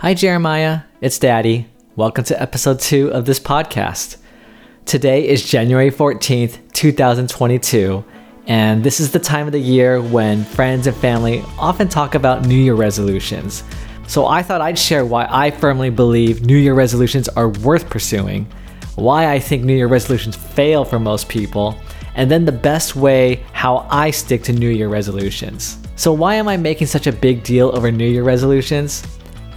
Hi, Jeremiah. It's Daddy. Welcome to episode two of this podcast. Today is January 14th, 2022, and this is the time of the year when friends and family often talk about New Year resolutions. So I thought I'd share why I firmly believe New Year resolutions are worth pursuing, why I think New Year resolutions fail for most people, and then the best way how I stick to New Year resolutions. So, why am I making such a big deal over New Year resolutions?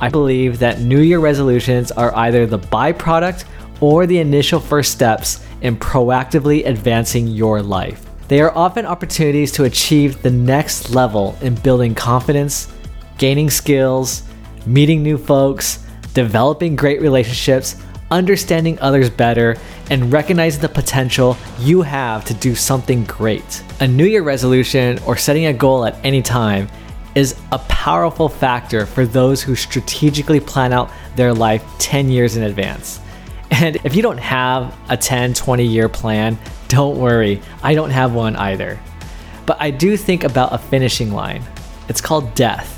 I believe that New Year resolutions are either the byproduct or the initial first steps in proactively advancing your life. They are often opportunities to achieve the next level in building confidence, gaining skills, meeting new folks, developing great relationships, understanding others better, and recognizing the potential you have to do something great. A New Year resolution or setting a goal at any time is a powerful factor for those who strategically plan out their life 10 years in advance. And if you don't have a 10, 20 year plan, don't worry, I don't have one either. But I do think about a finishing line. It's called death.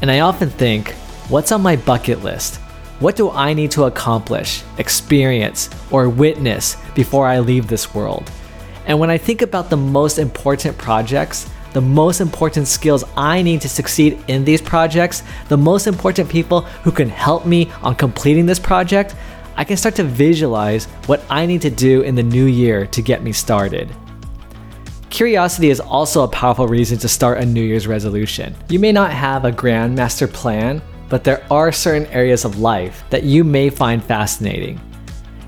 And I often think, what's on my bucket list? What do I need to accomplish, experience, or witness before I leave this world? And when I think about the most important projects, the most important skills I need to succeed in these projects, the most important people who can help me on completing this project, I can start to visualize what I need to do in the new year to get me started. Curiosity is also a powerful reason to start a New Year's resolution. You may not have a grand master plan, but there are certain areas of life that you may find fascinating.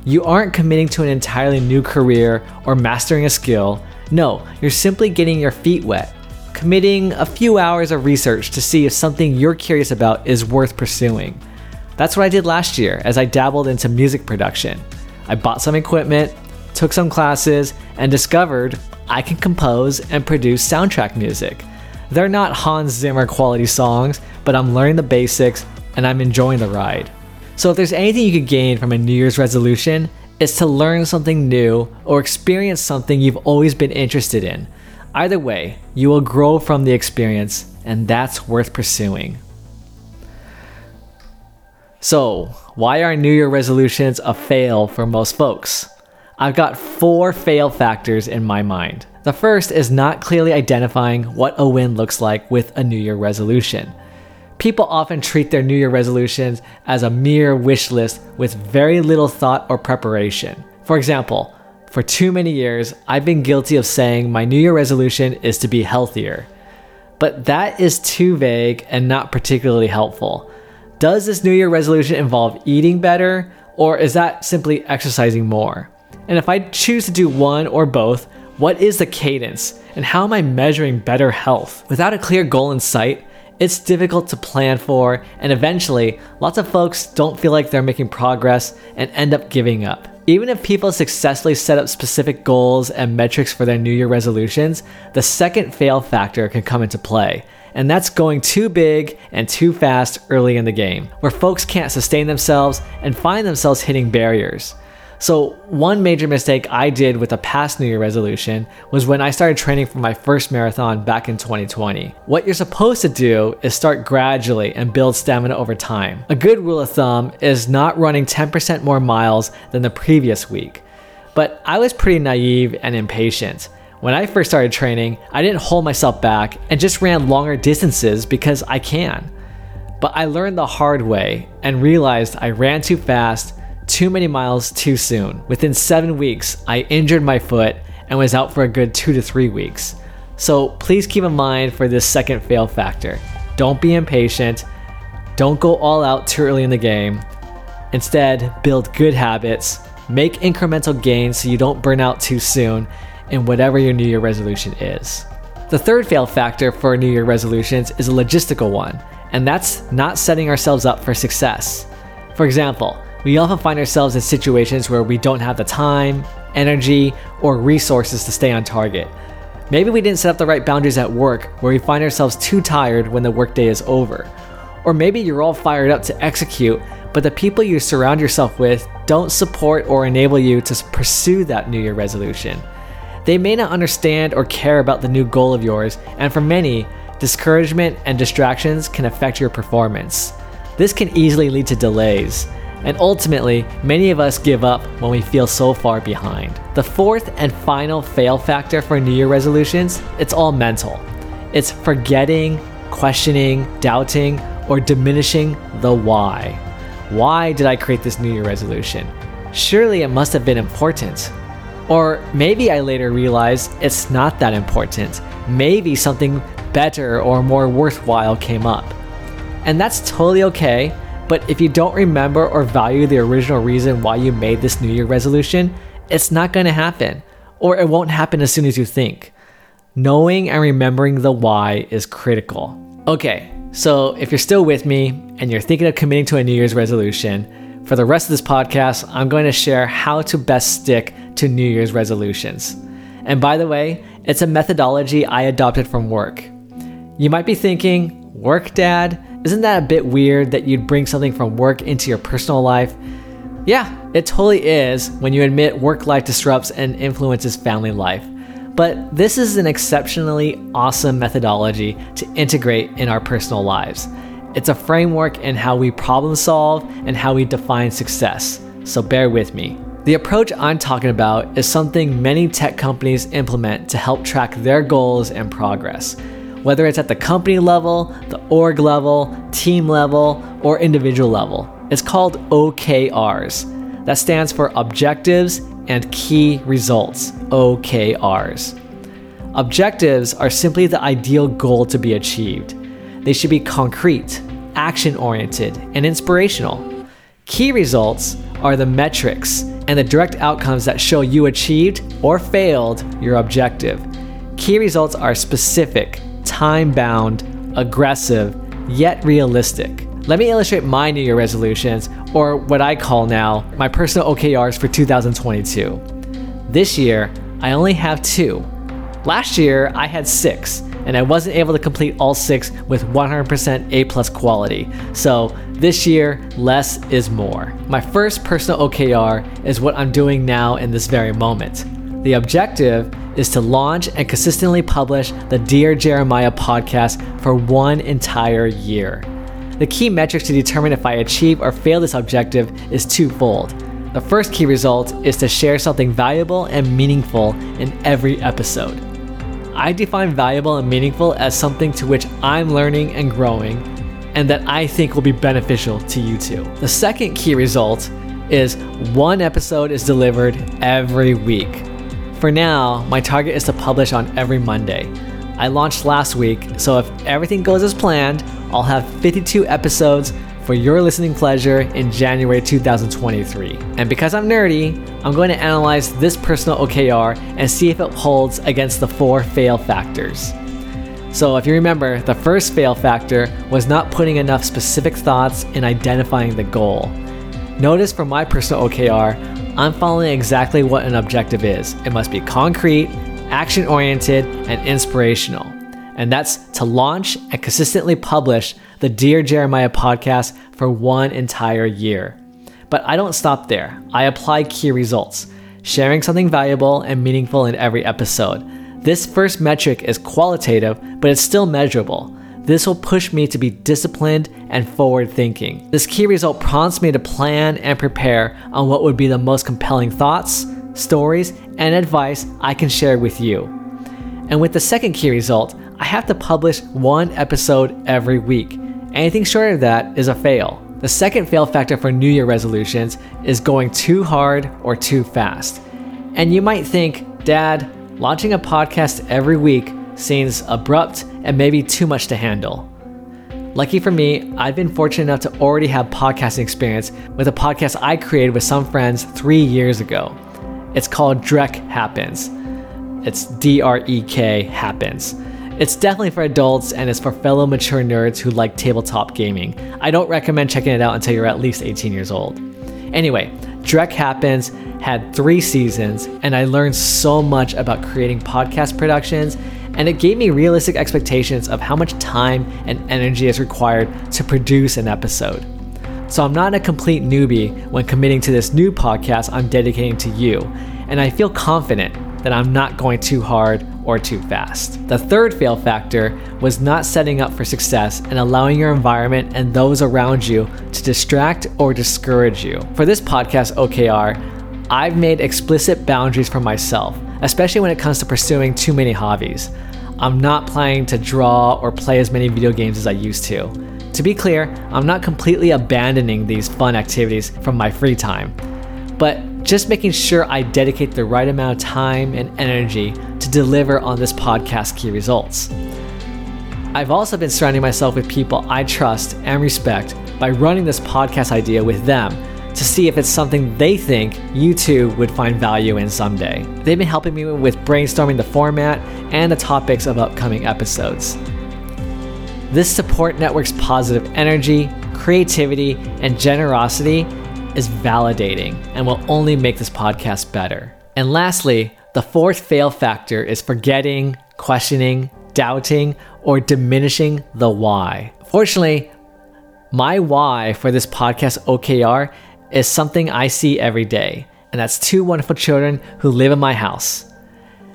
You aren't committing to an entirely new career or mastering a skill, no, you're simply getting your feet wet, committing a few hours of research to see if something you're curious about is worth pursuing. That's what I did last year as I dabbled into music production. I bought some equipment, took some classes, and discovered I can compose and produce soundtrack music. They're not Hans Zimmer quality songs, but I'm learning the basics and I'm enjoying the ride. So, if there's anything you could gain from a New Year's resolution, is to learn something new or experience something you've always been interested in. Either way, you will grow from the experience, and that's worth pursuing. So, why are New Year resolutions a fail for most folks? I've got four fail factors in my mind. The first is not clearly identifying what a win looks like with a New Year resolution. People often treat their New Year resolutions as a mere wish list with very little thought or preparation. For example, for too many years, I've been guilty of saying my New Year resolution is to be healthier. But that is too vague and not particularly helpful. Does this New Year resolution involve eating better, or is that simply exercising more? And if I choose to do one or both, what is the cadence, and how am I measuring better health? Without a clear goal in sight, it's difficult to plan for, and eventually, lots of folks don't feel like they're making progress and end up giving up. Even if people successfully set up specific goals and metrics for their New Year resolutions, the second fail factor can come into play. And that's going too big and too fast early in the game, where folks can't sustain themselves and find themselves hitting barriers. So, one major mistake I did with a past New Year resolution was when I started training for my first marathon back in 2020. What you're supposed to do is start gradually and build stamina over time. A good rule of thumb is not running 10% more miles than the previous week. But I was pretty naive and impatient. When I first started training, I didn't hold myself back and just ran longer distances because I can. But I learned the hard way and realized I ran too fast too many miles too soon. Within seven weeks, I injured my foot and was out for a good two to three weeks. So please keep in mind for this second fail factor. Don't be impatient. Don't go all out too early in the game. Instead, build good habits, make incremental gains so you don't burn out too soon in whatever your New Year resolution is. The third fail factor for New Year resolutions is a logistical one, and that's not setting ourselves up for success. For example, we often find ourselves in situations where we don't have the time, energy, or resources to stay on target. Maybe we didn't set up the right boundaries at work where we find ourselves too tired when the workday is over. Or maybe you're all fired up to execute, but the people you surround yourself with don't support or enable you to pursue that New Year resolution. They may not understand or care about the new goal of yours, and for many, discouragement and distractions can affect your performance. This can easily lead to delays, and ultimately, many of us give up when we feel so far behind. The fourth and final fail factor for New Year resolutions, it's all mental. It's forgetting, questioning, doubting, or diminishing the why. Why did I create this New Year resolution? Surely it must have been important. Or maybe I later realized it's not that important. Maybe something better or more worthwhile came up. And that's totally okay but if you don't remember or value the original reason why you made this New Year resolution, it's not going to happen, or it won't happen as soon as you think. Knowing and remembering the why is critical. Okay, so if you're still with me and you're thinking of committing to a New Year's resolution, for the rest of this podcast, I'm going to share how to best stick to New Year's resolutions. And by the way, it's a methodology I adopted from work. You might be thinking, work, dad? Isn't that a bit weird that you'd bring something from work into your personal life? Yeah, it totally is when you admit work life disrupts and influences family life. But this is an exceptionally awesome methodology to integrate in our personal lives. It's a framework in how we problem solve and how we define success. So bear with me. The approach I'm talking about is something many tech companies implement to help track their goals and progress whether it's at the company level, the org level, team level, or individual level. It's called OKRs. That stands for Objectives and Key Results, OKRs. Objectives are simply the ideal goal to be achieved. They should be concrete, action oriented, and inspirational. Key results are the metrics and the direct outcomes that show you achieved or failed your objective. Key results are specific, time bound, aggressive, yet realistic. Let me illustrate my New Year resolutions, or what I call now my personal OKRs for 2022. This year, I only have two. Last year, I had six, and I wasn't able to complete all six with 100% A plus quality. So this year, less is more. My first personal OKR is what I'm doing now in this very moment. The objective is to launch and consistently publish the Dear Jeremiah podcast for one entire year. The key metrics to determine if I achieve or fail this objective is twofold. The first key result is to share something valuable and meaningful in every episode. I define valuable and meaningful as something to which I'm learning and growing, and that I think will be beneficial to you too. The second key result is one episode is delivered every week. For now, my target is to publish on every Monday. I launched last week, so if everything goes as planned, I'll have 52 episodes for your listening pleasure in January 2023. And because I'm nerdy, I'm going to analyze this personal OKR and see if it holds against the four fail factors. So, if you remember, the first fail factor was not putting enough specific thoughts in identifying the goal. Notice for my personal OKR, I'm following exactly what an objective is. It must be concrete, action oriented, and inspirational. And that's to launch and consistently publish the Dear Jeremiah podcast for one entire year. But I don't stop there. I apply key results, sharing something valuable and meaningful in every episode. This first metric is qualitative, but it's still measurable. This will push me to be disciplined and forward thinking. This key result prompts me to plan and prepare on what would be the most compelling thoughts, stories, and advice I can share with you. And with the second key result, I have to publish one episode every week. Anything short of that is a fail. The second fail factor for New Year resolutions is going too hard or too fast. And you might think, Dad, launching a podcast every week seems abrupt and maybe too much to handle. Lucky for me, I've been fortunate enough to already have podcasting experience with a podcast I created with some friends three years ago. It's called Drek Happens. It's D R E K Happens. It's definitely for adults and it's for fellow mature nerds who like tabletop gaming. I don't recommend checking it out until you're at least 18 years old. Anyway, Drek Happens had three seasons, and I learned so much about creating podcast productions and it gave me realistic expectations of how much time and energy is required to produce an episode. So I'm not a complete newbie when committing to this new podcast I'm dedicating to you, and I feel confident that I'm not going too hard or too fast. The third fail factor was not setting up for success and allowing your environment and those around you to distract or discourage you. For this podcast, OKR, I've made explicit boundaries for myself, especially when it comes to pursuing too many hobbies. I'm not planning to draw or play as many video games as I used to. To be clear, I'm not completely abandoning these fun activities from my free time, but just making sure I dedicate the right amount of time and energy to deliver on this podcast key results. I've also been surrounding myself with people I trust and respect by running this podcast idea with them to see if it's something they think you too would find value in someday. They've been helping me with brainstorming the format and the topics of upcoming episodes. This support network's positive energy, creativity, and generosity is validating and will only make this podcast better. And lastly, the fourth fail factor is forgetting, questioning, doubting, or diminishing the why. Fortunately, my why for this podcast OKR is something I see every day, and that's two wonderful children who live in my house.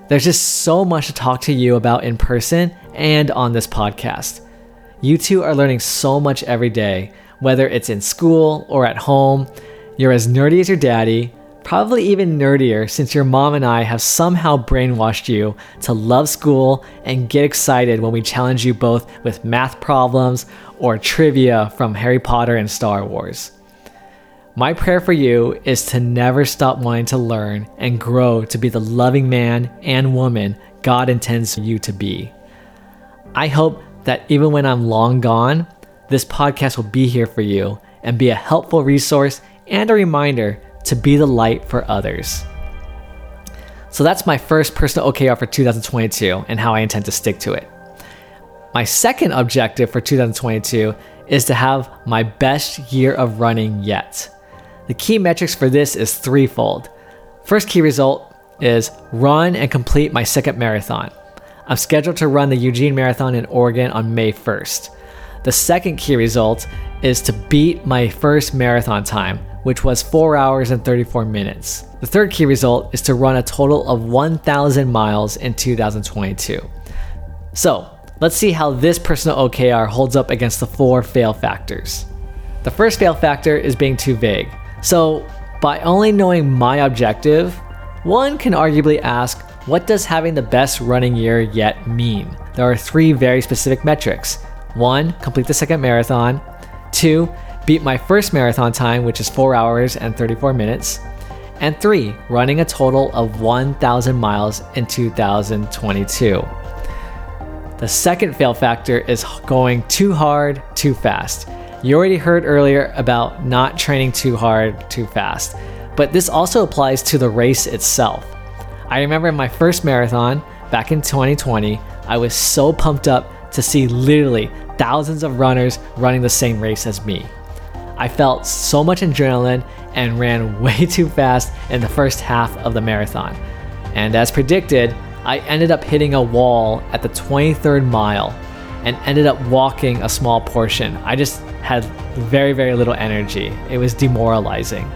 There's just so much to talk to you about in person and on this podcast. You two are learning so much every day, whether it's in school or at home. You're as nerdy as your daddy, probably even nerdier since your mom and I have somehow brainwashed you to love school and get excited when we challenge you both with math problems or trivia from Harry Potter and Star Wars. My prayer for you is to never stop wanting to learn and grow to be the loving man and woman God intends you to be. I hope that even when I'm long gone, this podcast will be here for you and be a helpful resource and a reminder to be the light for others. So that's my first personal OKR for 2022 and how I intend to stick to it. My second objective for 2022 is to have my best year of running yet. The key metrics for this is threefold. First key result is run and complete my second marathon. I'm scheduled to run the Eugene Marathon in Oregon on May 1st. The second key result is to beat my first marathon time, which was 4 hours and 34 minutes. The third key result is to run a total of 1,000 miles in 2022. So, let's see how this personal OKR holds up against the four fail factors. The first fail factor is being too vague. So, by only knowing my objective, one can arguably ask, what does having the best running year yet mean? There are three very specific metrics. One, complete the second marathon. Two, beat my first marathon time, which is 4 hours and 34 minutes. And three, running a total of 1,000 miles in 2022. The second fail factor is going too hard, too fast. You already heard earlier about not training too hard, too fast, but this also applies to the race itself. I remember in my first marathon back in 2020, I was so pumped up to see literally thousands of runners running the same race as me. I felt so much adrenaline and ran way too fast in the first half of the marathon. And as predicted, I ended up hitting a wall at the 23rd mile and ended up walking a small portion. I just had very, very little energy. It was demoralizing.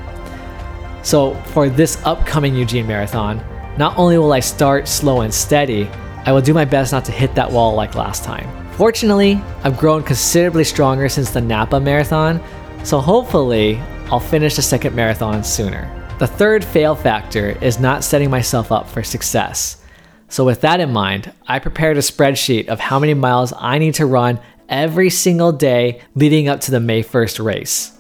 So, for this upcoming Eugene Marathon, not only will I start slow and steady, I will do my best not to hit that wall like last time. Fortunately, I've grown considerably stronger since the Napa Marathon, so hopefully, I'll finish the second marathon sooner. The third fail factor is not setting myself up for success. So, with that in mind, I prepared a spreadsheet of how many miles I need to run every single day leading up to the May 1st race.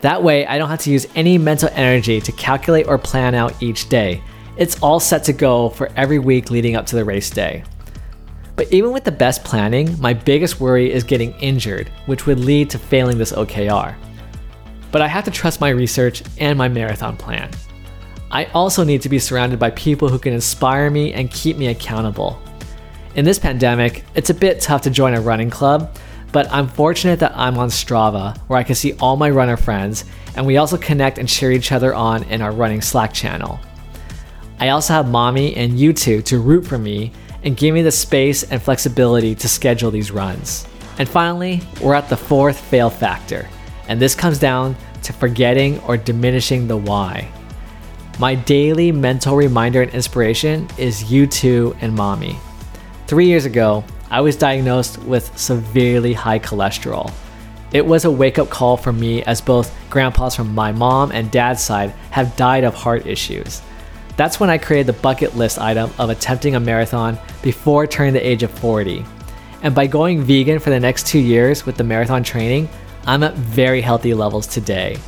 That way, I don't have to use any mental energy to calculate or plan out each day. It's all set to go for every week leading up to the race day. But even with the best planning, my biggest worry is getting injured, which would lead to failing this OKR but I have to trust my research and my marathon plan. I also need to be surrounded by people who can inspire me and keep me accountable. In this pandemic, it's a bit tough to join a running club, but I'm fortunate that I'm on Strava, where I can see all my runner friends, and we also connect and cheer each other on in our running Slack channel. I also have mommy and you two to root for me and give me the space and flexibility to schedule these runs. And finally, we're at the fourth fail factor and this comes down to forgetting or diminishing the why. My daily mental reminder and inspiration is you two and mommy. Three years ago, I was diagnosed with severely high cholesterol. It was a wake up call for me as both grandpas from my mom and dad's side have died of heart issues. That's when I created the bucket list item of attempting a marathon before turning the age of 40. And by going vegan for the next two years with the marathon training, I'm at very healthy levels today.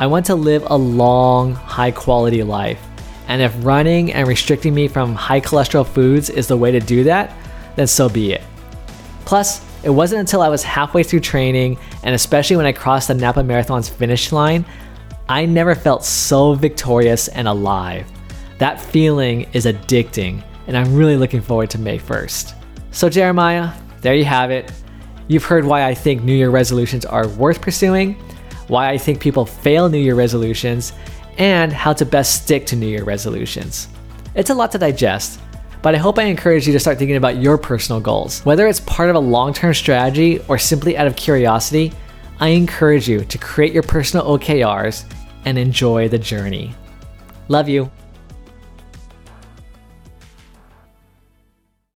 I want to live a long, high quality life. And if running and restricting me from high cholesterol foods is the way to do that, then so be it. Plus, it wasn't until I was halfway through training, and especially when I crossed the Napa Marathon's finish line, I never felt so victorious and alive. That feeling is addicting, and I'm really looking forward to May 1st. So, Jeremiah, there you have it. You've heard why I think New Year resolutions are worth pursuing, why I think people fail New Year resolutions, and how to best stick to New Year resolutions. It's a lot to digest, but I hope I encourage you to start thinking about your personal goals. Whether it's part of a long term strategy or simply out of curiosity, I encourage you to create your personal OKRs and enjoy the journey. Love you.